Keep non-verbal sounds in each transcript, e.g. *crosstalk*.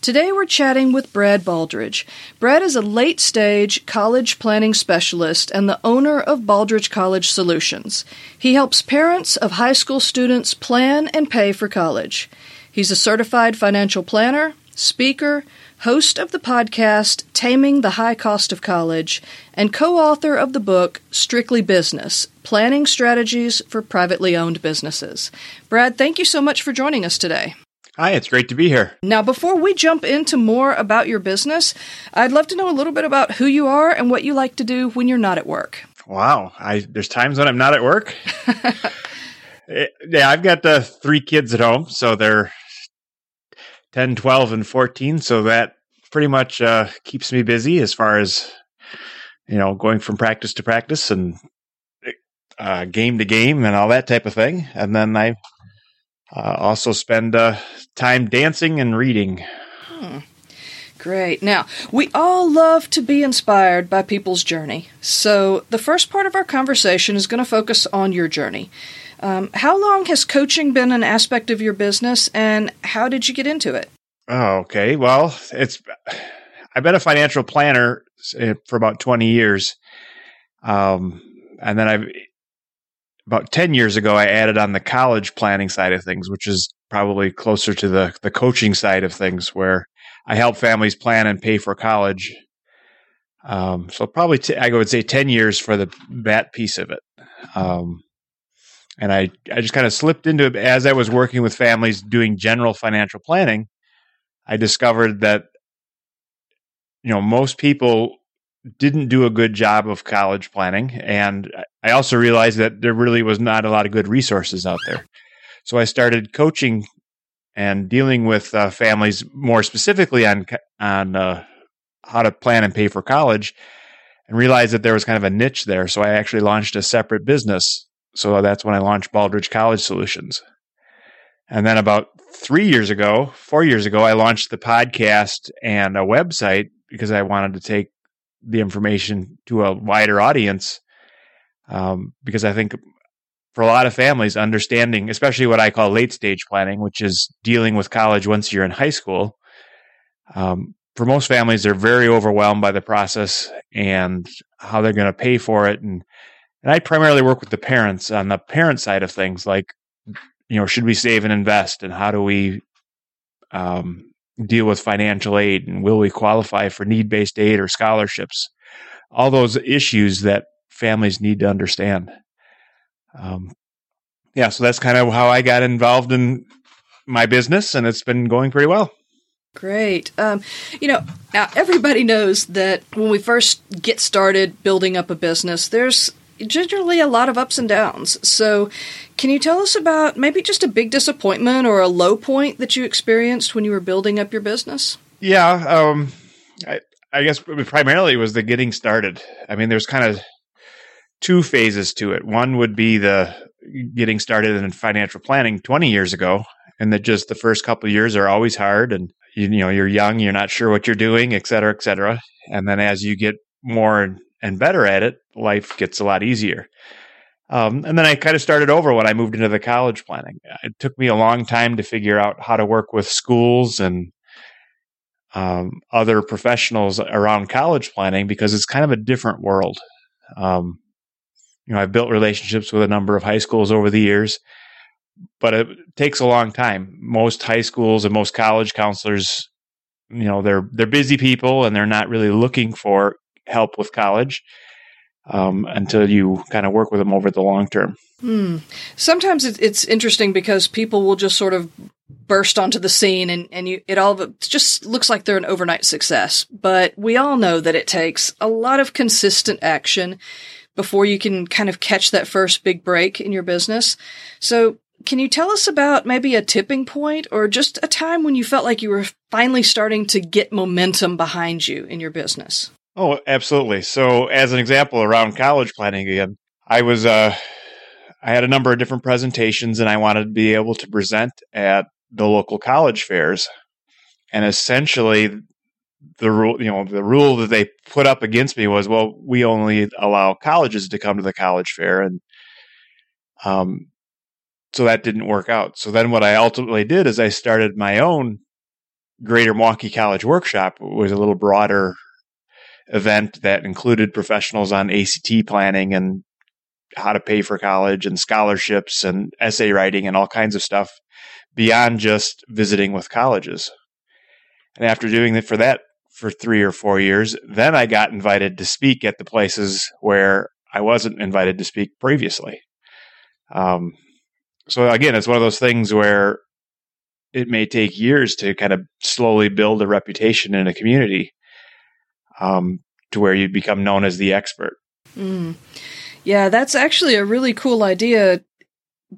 Today we're chatting with Brad Baldridge. Brad is a late stage college planning specialist and the owner of Baldridge College Solutions. He helps parents of high school students plan and pay for college. He's a certified financial planner, speaker, host of the podcast Taming the High Cost of College, and co author of the book Strictly Business Planning Strategies for Privately Owned Businesses. Brad, thank you so much for joining us today. Hi, it's great to be here. Now, before we jump into more about your business, I'd love to know a little bit about who you are and what you like to do when you're not at work. Wow, I there's times when I'm not at work. *laughs* Eh, yeah, I've got uh, three kids at home, so they're 10, 12, and 14. So that pretty much uh, keeps me busy as far as you know going from practice to practice and uh, game to game and all that type of thing. And then I uh, also spend uh, time dancing and reading. Hmm. Great. Now, we all love to be inspired by people's journey. So, the first part of our conversation is going to focus on your journey. Um, how long has coaching been an aspect of your business, and how did you get into it? Oh, okay. Well, it's I've been a financial planner eh, for about twenty years, um, and then I've about 10 years ago, I added on the college planning side of things, which is probably closer to the, the coaching side of things, where I help families plan and pay for college. Um, so probably t- I would say 10 years for the that piece of it. Um, and I, I just kind of slipped into it as I was working with families doing general financial planning. I discovered that, you know, most people didn't do a good job of college planning. And I also realized that there really was not a lot of good resources out there. So I started coaching and dealing with uh, families more specifically on on uh, how to plan and pay for college, and realized that there was kind of a niche there. So I actually launched a separate business. So that's when I launched Baldridge College Solutions. And then about three years ago, four years ago, I launched the podcast and a website because I wanted to take the information to a wider audience. Um, because I think for a lot of families, understanding, especially what I call late stage planning, which is dealing with college once you're in high school, um, for most families, they're very overwhelmed by the process and how they're going to pay for it. And, and I primarily work with the parents on the parent side of things, like, you know, should we save and invest and how do we um, deal with financial aid and will we qualify for need based aid or scholarships? All those issues that families need to understand. Um, yeah, so that's kind of how I got involved in my business, and it's been going pretty well. Great. Um, you know, now everybody knows that when we first get started building up a business, there's generally a lot of ups and downs. So, can you tell us about maybe just a big disappointment or a low point that you experienced when you were building up your business? Yeah, um, I, I guess primarily was the getting started. I mean, there's kind of two phases to it. One would be the getting started in financial planning 20 years ago, and that just the first couple years are always hard, and you, you know you're young, you're not sure what you're doing, et cetera, et cetera. And then as you get more and better at it, life gets a lot easier. Um, and then I kind of started over when I moved into the college planning. It took me a long time to figure out how to work with schools and um, other professionals around college planning because it's kind of a different world. Um, you know, I've built relationships with a number of high schools over the years, but it takes a long time. Most high schools and most college counselors, you know, they're they're busy people and they're not really looking for help with college um, until you kind of work with them over the long term. Hmm. Sometimes it's interesting because people will just sort of burst onto the scene and, and you, it all just looks like they're an overnight success. But we all know that it takes a lot of consistent action before you can kind of catch that first big break in your business. So can you tell us about maybe a tipping point or just a time when you felt like you were finally starting to get momentum behind you in your business? Oh, absolutely. So, as an example, around college planning again, I was uh, I had a number of different presentations, and I wanted to be able to present at the local college fairs. And essentially, the rule, you know, the rule that they put up against me was, well, we only allow colleges to come to the college fair, and um, so that didn't work out. So then, what I ultimately did is I started my own Greater Milwaukee College Workshop. Was a little broader event that included professionals on ACT planning and how to pay for college and scholarships and essay writing and all kinds of stuff beyond just visiting with colleges. And after doing it for that for three or four years, then I got invited to speak at the places where I wasn't invited to speak previously. Um, so again, it's one of those things where it may take years to kind of slowly build a reputation in a community um, to where you become known as the expert. Mm. Yeah, that's actually a really cool idea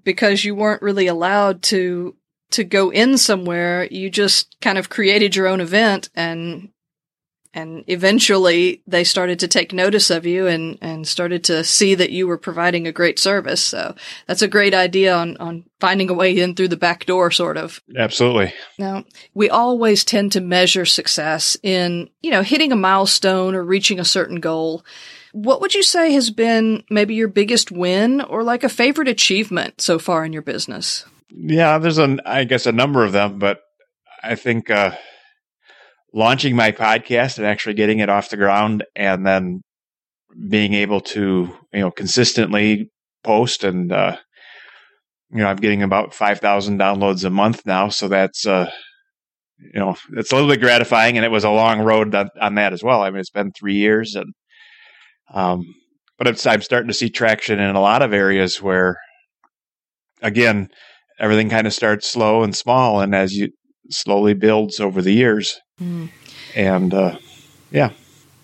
because you weren't really allowed to to go in somewhere. You just kind of created your own event and and eventually they started to take notice of you and, and started to see that you were providing a great service. So that's a great idea on, on finding a way in through the back door, sort of. Absolutely. Now, we always tend to measure success in, you know, hitting a milestone or reaching a certain goal. What would you say has been maybe your biggest win or like a favorite achievement so far in your business? Yeah, there's a, I guess, a number of them, but I think, uh, launching my podcast and actually getting it off the ground and then being able to, you know, consistently post and, uh, you know, I'm getting about 5,000 downloads a month now. So that's, uh, you know, it's a little bit gratifying and it was a long road on, on that as well. I mean, it's been three years and, um, but I'm starting to see traction in a lot of areas where, again, everything kind of starts slow and small. And as you slowly builds over the years, Mm. And uh, yeah.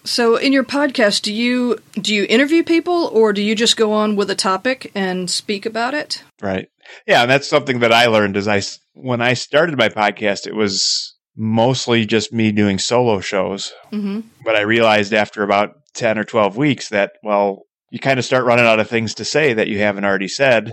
So in your podcast, do you do you interview people or do you just go on with a topic and speak about it? Right. Yeah, and that's something that I learned as I when I started my podcast, it was mostly just me doing solo shows. Mm-hmm. But I realized after about 10 or 12 weeks that well, you kind of start running out of things to say that you haven't already said.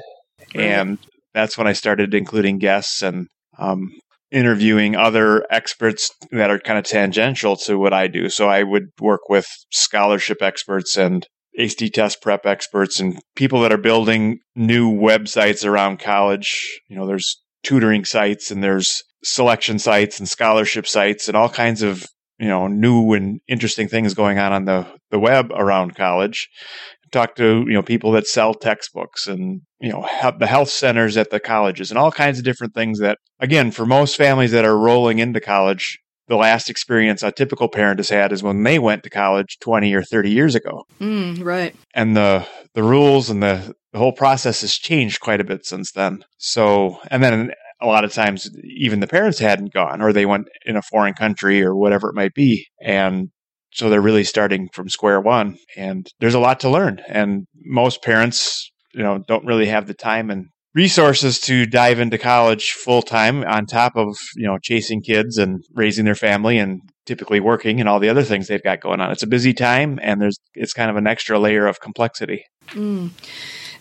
Right. And that's when I started including guests and um, interviewing other experts that are kind of tangential to what I do. So I would work with scholarship experts and ACT test prep experts and people that are building new websites around college. You know, there's tutoring sites and there's selection sites and scholarship sites and all kinds of you know new and interesting things going on on the the web around college talk to you know people that sell textbooks and you know the health centers at the colleges and all kinds of different things that again for most families that are rolling into college the last experience a typical parent has had is when they went to college 20 or 30 years ago. Mm, right. And the the rules and the the whole process has changed quite a bit since then. So and then a lot of times even the parents hadn't gone or they went in a foreign country or whatever it might be. And so they're really starting from square one and there's a lot to learn. And most parents, you know, don't really have the time and resources to dive into college full time on top of, you know, chasing kids and raising their family and typically working and all the other things they've got going on. It's a busy time and there's, it's kind of an extra layer of complexity. Mm.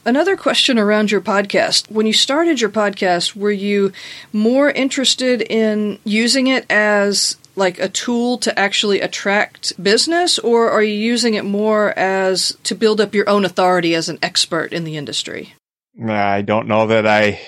Another question around your podcast. When you started your podcast, were you more interested in using it as like a tool to actually attract business, or are you using it more as to build up your own authority as an expert in the industry? I don't know that I.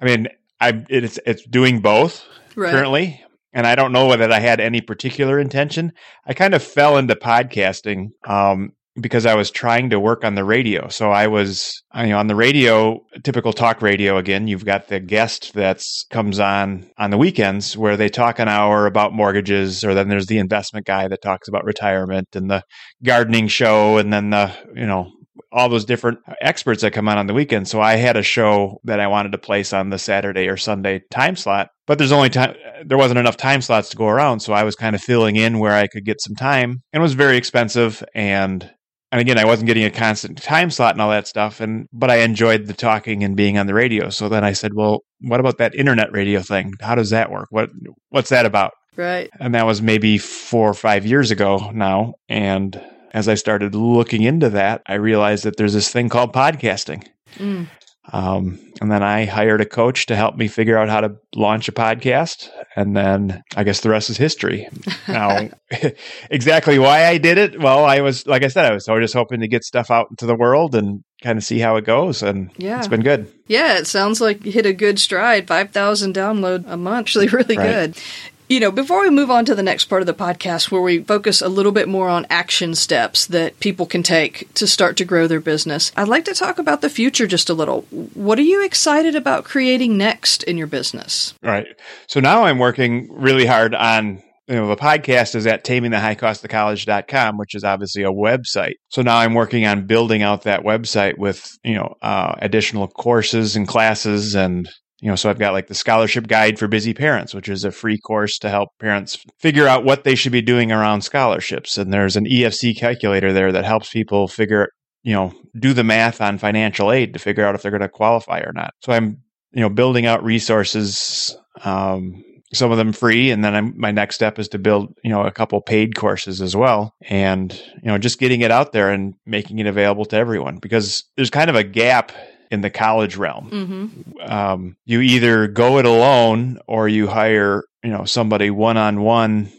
I mean, I it's it's doing both right. currently, and I don't know whether I had any particular intention. I kind of fell into podcasting um, because I was trying to work on the radio. So I was, you know, on the radio, typical talk radio again, you've got the guest that's comes on on the weekends where they talk an hour about mortgages or then there's the investment guy that talks about retirement and the gardening show and then the, you know, all those different experts that come on on the weekend. So I had a show that I wanted to place on the Saturday or Sunday time slot, but there's only time, there wasn't enough time slots to go around. So I was kind of filling in where I could get some time and it was very expensive and and again, I wasn't getting a constant time slot and all that stuff. And but I enjoyed the talking and being on the radio. So then I said, well, what about that internet radio thing? How does that work? What what's that about? Right. And that was maybe four or five years ago now. And as I started looking into that, I realized that there's this thing called podcasting. Mm. Um, and then I hired a coach to help me figure out how to launch a podcast. And then I guess the rest is history. Now, *laughs* exactly why I did it. Well, I was, like I said, I was just hoping to get stuff out into the world and kind of see how it goes. And yeah. it's been good. Yeah, it sounds like you hit a good stride. 5,000 download a month. *laughs* Actually, really right. good. You know, before we move on to the next part of the podcast where we focus a little bit more on action steps that people can take to start to grow their business, I'd like to talk about the future just a little. What are you excited about creating next in your business? Right. So now I'm working really hard on you know, the podcast is at tamingthehighcostofcollege.com, which is obviously a website. So now I'm working on building out that website with, you know, uh, additional courses and classes and you know, so I've got like the scholarship guide for busy parents, which is a free course to help parents figure out what they should be doing around scholarships. And there's an EFC calculator there that helps people figure, you know, do the math on financial aid to figure out if they're going to qualify or not. So I'm, you know, building out resources, um, some of them free. And then I'm, my next step is to build, you know, a couple paid courses as well. And, you know, just getting it out there and making it available to everyone because there's kind of a gap in the college realm. Mm-hmm. Um, you either go it alone or you hire, you know, somebody one on one.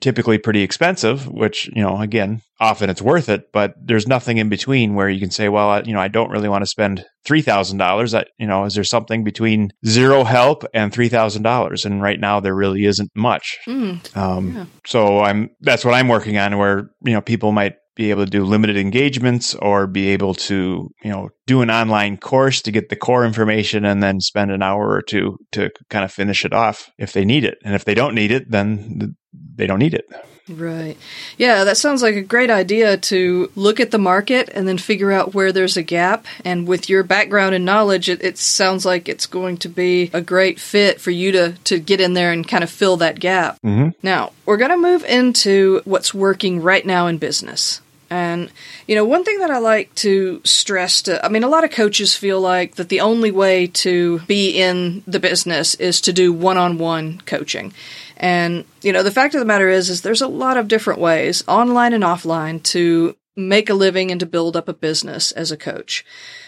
Typically pretty expensive, which you know, again, often it's worth it. But there's nothing in between where you can say, well, I, you know, I don't really want to spend three thousand dollars. You know, is there something between zero help and three thousand dollars? And right now, there really isn't much. Mm. Um, yeah. So I'm that's what I'm working on. Where you know, people might be able to do limited engagements or be able to, you know, do an online course to get the core information and then spend an hour or two to kind of finish it off if they need it. And if they don't need it, then they don't need it. Right. Yeah, that sounds like a great idea to look at the market and then figure out where there's a gap. And with your background and knowledge, it, it, sounds like it's going to be a great fit for you to, to get in there and kind of fill that gap. Mm-hmm. Now, we're going to move into what's working right now in business. And, you know, one thing that I like to stress to, I mean, a lot of coaches feel like that the only way to be in the business is to do one on one coaching. And, you know, the fact of the matter is, is there's a lot of different ways, online and offline, to make a living and to build up a business as a coach.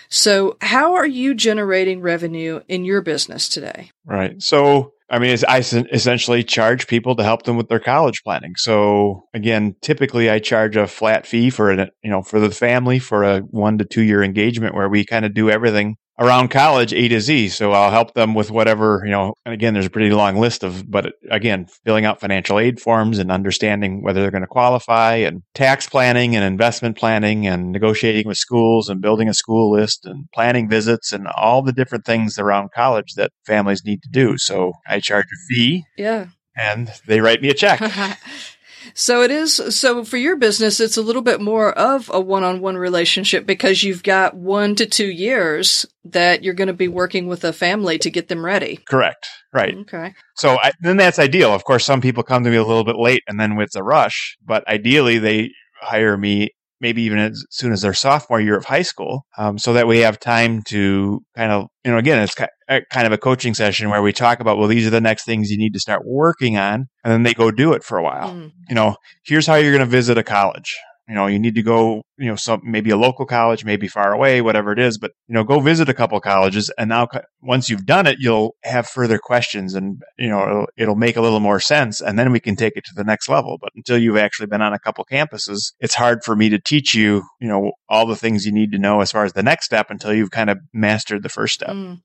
So, how are you generating revenue in your business today? Right. So, I mean, I essentially charge people to help them with their college planning. So again, typically I charge a flat fee for it, you know, for the family for a one to two year engagement where we kind of do everything around college A to Z. So I'll help them with whatever, you know, and again, there's a pretty long list of, but again, filling out financial aid forms and understanding whether they're going to qualify and tax planning and investment planning and negotiating with schools and building a school list and planning visits and all the different things around college that families need to do. So I charge a fee. Yeah. And they write me a check. *laughs* So it is, so for your business, it's a little bit more of a one on one relationship because you've got one to two years that you're going to be working with a family to get them ready. Correct. Right. Okay. So I, then that's ideal. Of course, some people come to me a little bit late and then with a rush, but ideally they hire me maybe even as soon as their sophomore year of high school, um, so that we have time to kind of, you know, again, it's kind of a coaching session where we talk about, well, these are the next things you need to start working on, and then they go do it for a while. Mm. You know, here's how you're going to visit a college you know, you need to go, you know, some maybe a local college, maybe far away, whatever it is, but you know, go visit a couple colleges, and now once you've done it, you'll have further questions, and you know, it'll, it'll make a little more sense, and then we can take it to the next level. But until you've actually been on a couple campuses, it's hard for me to teach you, you know, all the things you need to know as far as the next step until you've kind of mastered the first step. Mm.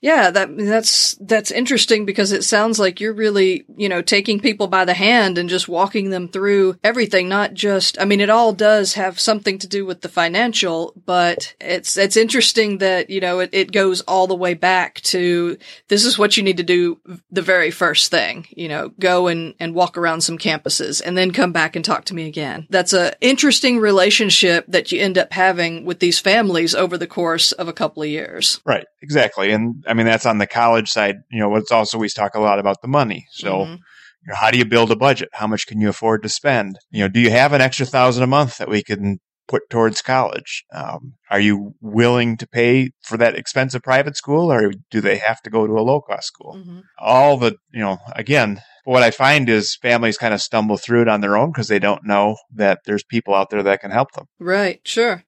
Yeah, that that's that's interesting because it sounds like you're really, you know, taking people by the hand and just walking them through everything, not just I mean it all does have something to do with the financial, but it's it's interesting that, you know, it, it goes all the way back to this is what you need to do the very first thing, you know, go and and walk around some campuses and then come back and talk to me again. That's a interesting relationship that you end up having with these families over the course of a couple of years. Right. Exactly. And I mean, that's on the college side. You know, it's also, we talk a lot about the money. So, mm-hmm. you know, how do you build a budget? How much can you afford to spend? You know, do you have an extra thousand a month that we can put towards college? Um, are you willing to pay for that expensive private school or do they have to go to a low cost school? Mm-hmm. All the, you know, again, what I find is families kind of stumble through it on their own because they don't know that there's people out there that can help them. Right, sure.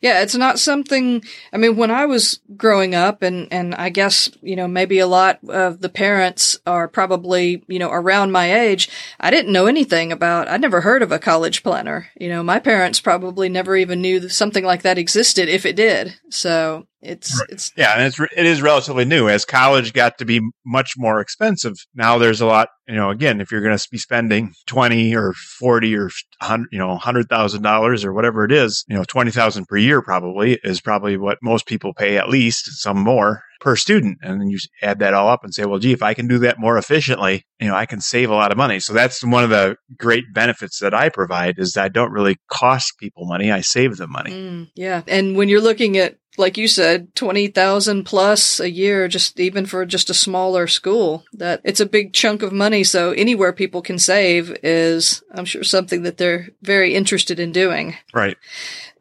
Yeah, it's not something, I mean, when I was growing up and, and I guess, you know, maybe a lot of the parents are probably, you know, around my age, I didn't know anything about, I'd never heard of a college planner. You know, my parents probably never even knew something like that existed if it did. So it's, it's, yeah, and it's, it is relatively new as college got to be much more expensive. Now there's a lot, you know, again, if you're going to be spending 20 or 40 or 100, you know, $100,000 or whatever it is, you know, 20,000 per year probably is probably what most people pay at least some more per student. And then you add that all up and say, well, gee, if I can do that more efficiently, you know, I can save a lot of money. So that's one of the great benefits that I provide is that I don't really cost people money. I save them money. Mm, yeah. And when you're looking at like you said, 20,000 plus a year, just even for just a smaller school, that it's a big chunk of money. So anywhere people can save is, I'm sure, something that they're very interested in doing. Right.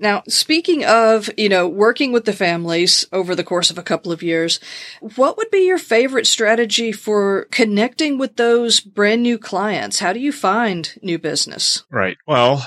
Now, speaking of, you know, working with the families over the course of a couple of years, what would be your favorite strategy for connecting with those brand new clients? How do you find new business? Right. Well,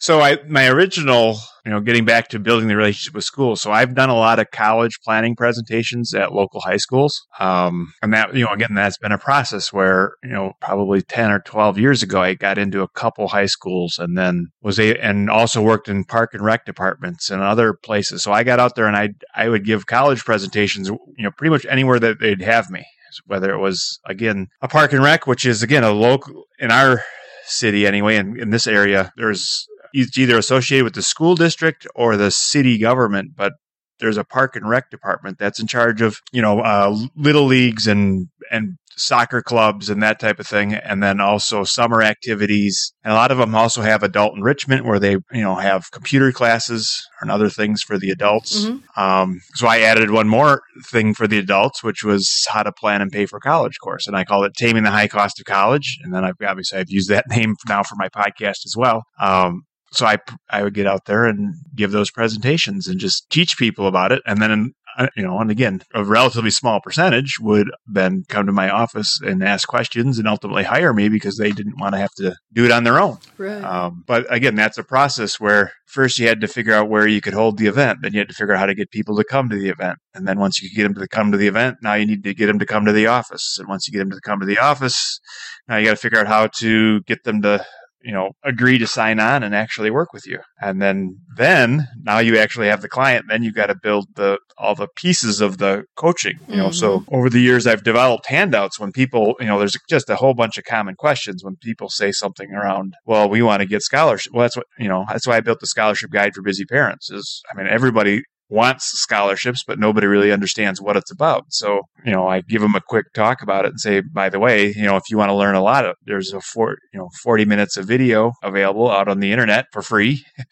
so I, my original, you know, getting back to building the relationship with schools. So I've done a lot of college planning presentations at local high schools. Um, and that, you know, again, that's been a process where, you know, probably 10 or 12 years ago, I got into a couple high schools and then was a, and also worked in park and rec departments and other places. So I got out there and I, I would give college presentations, you know, pretty much anywhere that they'd have me whether it was again a park and rec, which is again a local in our city anyway. In, in this area, there's it's either associated with the school district or the city government, but there's a park and rec department that's in charge of you know uh, little leagues and and soccer clubs and that type of thing and then also summer activities. And a lot of them also have adult enrichment where they you know have computer classes and other things for the adults. Mm-hmm. um, so i added one more thing for the adults which was how to plan and pay for college course and i called it taming the high cost of college and then i've obviously i've used that *laughs* name now for my podcast as well. Um, so I I would get out there and give those presentations and just teach people about it, and then uh, you know, and again, a relatively small percentage would then come to my office and ask questions and ultimately hire me because they didn't want to have to do it on their own. Right. Um, but again, that's a process where first you had to figure out where you could hold the event, then you had to figure out how to get people to come to the event, and then once you get them to come to the event, now you need to get them to come to the office, and once you get them to come to the office, now you got to figure out how to get them to you know agree to sign on and actually work with you and then then now you actually have the client then you got to build the all the pieces of the coaching you know mm-hmm. so over the years i've developed handouts when people you know there's just a whole bunch of common questions when people say something around well we want to get scholarship well that's what you know that's why i built the scholarship guide for busy parents is i mean everybody wants scholarships, but nobody really understands what it's about. So, you know, I give them a quick talk about it and say, by the way, you know, if you want to learn a lot of, there's a four, you know, 40 minutes of video available out on the internet for free. *laughs*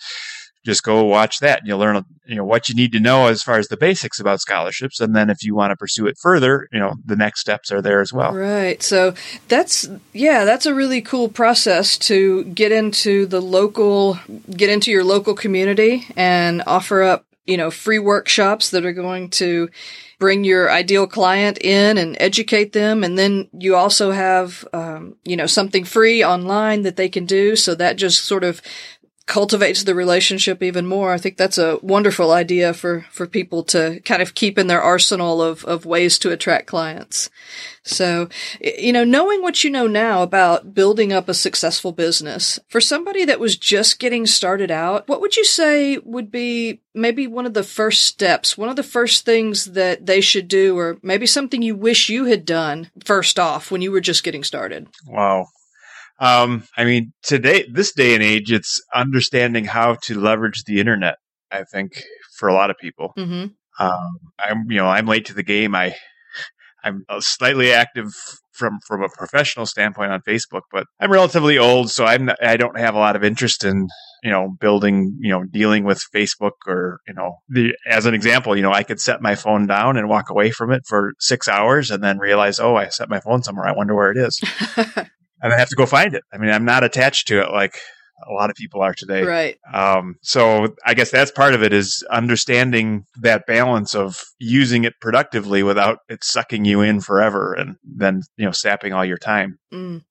Just go watch that and you'll learn, you know, what you need to know as far as the basics about scholarships. And then if you want to pursue it further, you know, the next steps are there as well. Right. So that's, yeah, that's a really cool process to get into the local, get into your local community and offer up you know, free workshops that are going to bring your ideal client in and educate them. And then you also have, um, you know, something free online that they can do. So that just sort of cultivates the relationship even more. I think that's a wonderful idea for, for people to kind of keep in their arsenal of, of ways to attract clients. So, you know, knowing what you know now about building up a successful business for somebody that was just getting started out, what would you say would be maybe one of the first steps, one of the first things that they should do, or maybe something you wish you had done first off when you were just getting started? Wow. Um, I mean, today, this day and age, it's understanding how to leverage the internet. I think for a lot of people, mm-hmm. um, I'm you know I'm late to the game. I I'm slightly active from from a professional standpoint on Facebook, but I'm relatively old, so I'm not, I don't have a lot of interest in you know building you know dealing with Facebook or you know the as an example, you know I could set my phone down and walk away from it for six hours and then realize oh I set my phone somewhere I wonder where it is. *laughs* and I have to go find it. I mean, I'm not attached to it like a lot of people are today. Right. Um, so I guess that's part of it is understanding that balance of using it productively without it sucking you in forever and then, you know, sapping all your time. Mm.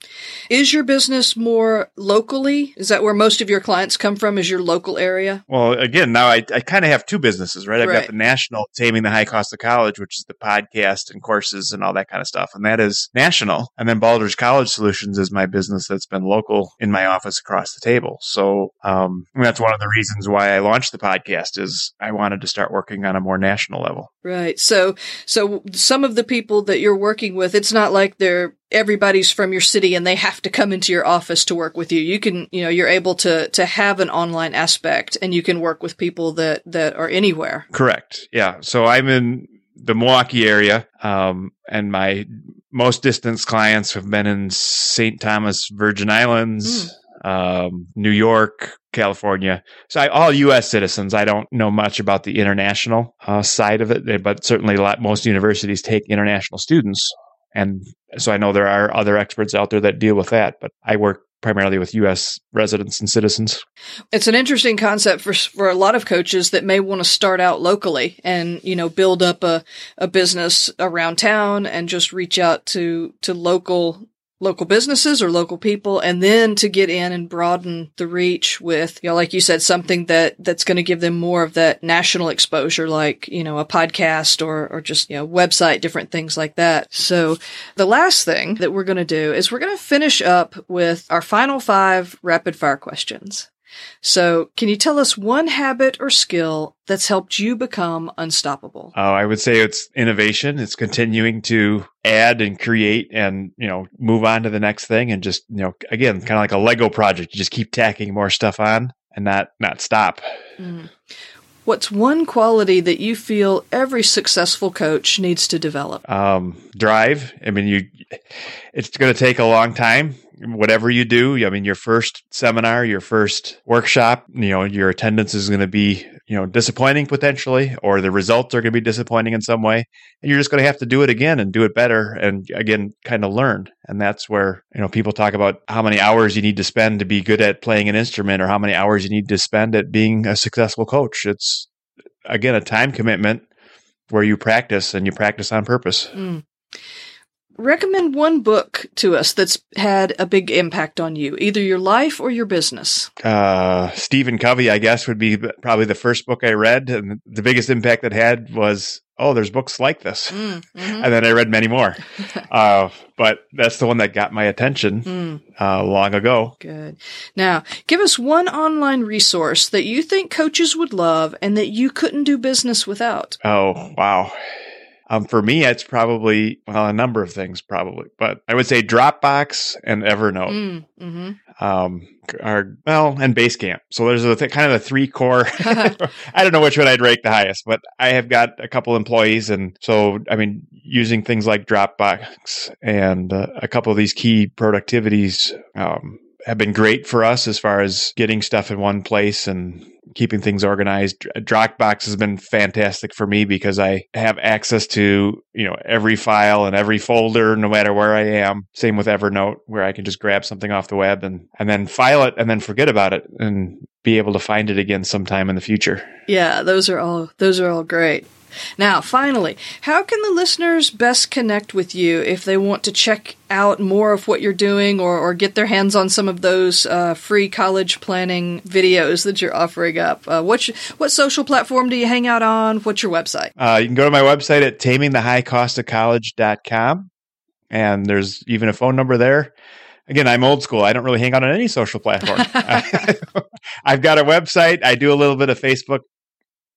Is your business more locally? Is that where most of your clients come from? Is your local area? Well, again, now I, I kind of have two businesses, right? I've Right. got the national Taming the High Cost of College, which is the podcast and courses and all that kind of stuff. And that is national. And then Baldridge College Solutions is my business that's been local in my office across the table. So um, that's one of the reasons why I launched the podcast is I wanted to start working on a more national level. Right. So, so some of the people that you're working with, it's not like they're everybody's from your city and they have to come into your office to work with you. You can, you know, you're able to to have an online aspect and you can work with people that that are anywhere. Correct. Yeah. So I'm in the Milwaukee area, um, and my most distance clients have been in St. Thomas, Virgin Islands, um, New York, California. So I, all U.S. citizens. I don't know much about the international uh, side of it, but certainly a lot, most universities take international students. And so I know there are other experts out there that deal with that, but I work primarily with U.S. residents and citizens. It's an interesting concept for for a lot of coaches that may want to start out locally and you know build up a a business around town and just reach out to to local local businesses or local people and then to get in and broaden the reach with you know like you said something that that's going to give them more of that national exposure like you know a podcast or or just you know website different things like that. So the last thing that we're going to do is we're going to finish up with our final 5 rapid fire questions so, can you tell us one habit or skill that's helped you become unstoppable? Uh, I would say it's innovation. It's continuing to add and create and, you know, move on to the next thing and just, you know, again, kind of like a Lego project. You just keep tacking more stuff on and not, not stop. Mm. What's one quality that you feel every successful coach needs to develop? Um, drive. I mean, you, it's going to take a long time. Whatever you do, I mean, your first seminar, your first workshop, you know, your attendance is going to be, you know, disappointing potentially, or the results are going to be disappointing in some way. And you're just going to have to do it again and do it better. And again, kind of learn. And that's where, you know, people talk about how many hours you need to spend to be good at playing an instrument or how many hours you need to spend at being a successful coach. It's, again, a time commitment where you practice and you practice on purpose. Mm. Recommend one book to us that's had a big impact on you, either your life or your business. Uh, Stephen Covey, I guess, would be probably the first book I read. And the biggest impact it had was, oh, there's books like this. Mm, *laughs* mhm. And then I read many more. *laughs* uh, but that's the one that got my attention Mm, uh, long ago. good. Now, give us one online resource that you think coaches would love and that you couldn't do business without. Oh, wow. Um, for me, it's probably, well, a number of things probably, but I would say Dropbox and Evernote. Mm, hmm um are well and Basecamp. So there's a th- kind of the three core. *laughs* *laughs* I don't know which one I'd rank the highest, but I have got a couple employees, and so I mean using things like Dropbox and uh, a couple of these key productivities um, have been great for us as far as getting stuff in one place and keeping things organized. Dropbox has been fantastic for me because I have access to, you know, every file and every folder no matter where I am. Same with Evernote where I can just grab something off the web and and then file it and then forget about it and be able to find it again sometime in the future. Yeah, those are all those are all great. Now, finally, how can the listeners best connect with you if they want to check out more of what you're doing or, or get their hands on some of those uh, free college planning videos that you're offering up? Uh, what what social platform do you hang out on? What's your website? Uh, you can go to my website at tamingthehighcostofcollege.com and there's even a phone number there. Again, I'm old school. I don't really hang out on any social platform. *laughs* *laughs* I've got a website. I do a little bit of Facebook,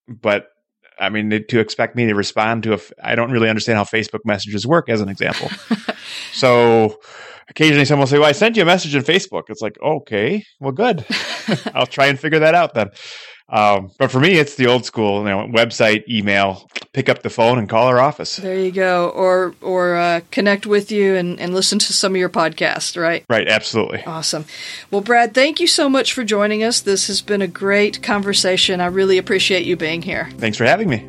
but I mean, to expect me to respond to a, I don't really understand how Facebook messages work, as an example. *laughs* so occasionally someone will say, Well, I sent you a message in Facebook. It's like, okay, well, good. *laughs* I'll try and figure that out then. Um, but for me, it's the old school, you know, website, email, pick up the phone and call our office. There you go. Or or uh, connect with you and, and listen to some of your podcasts, right? Right, absolutely. Awesome. Well, Brad, thank you so much for joining us. This has been a great conversation. I really appreciate you being here. Thanks for having me.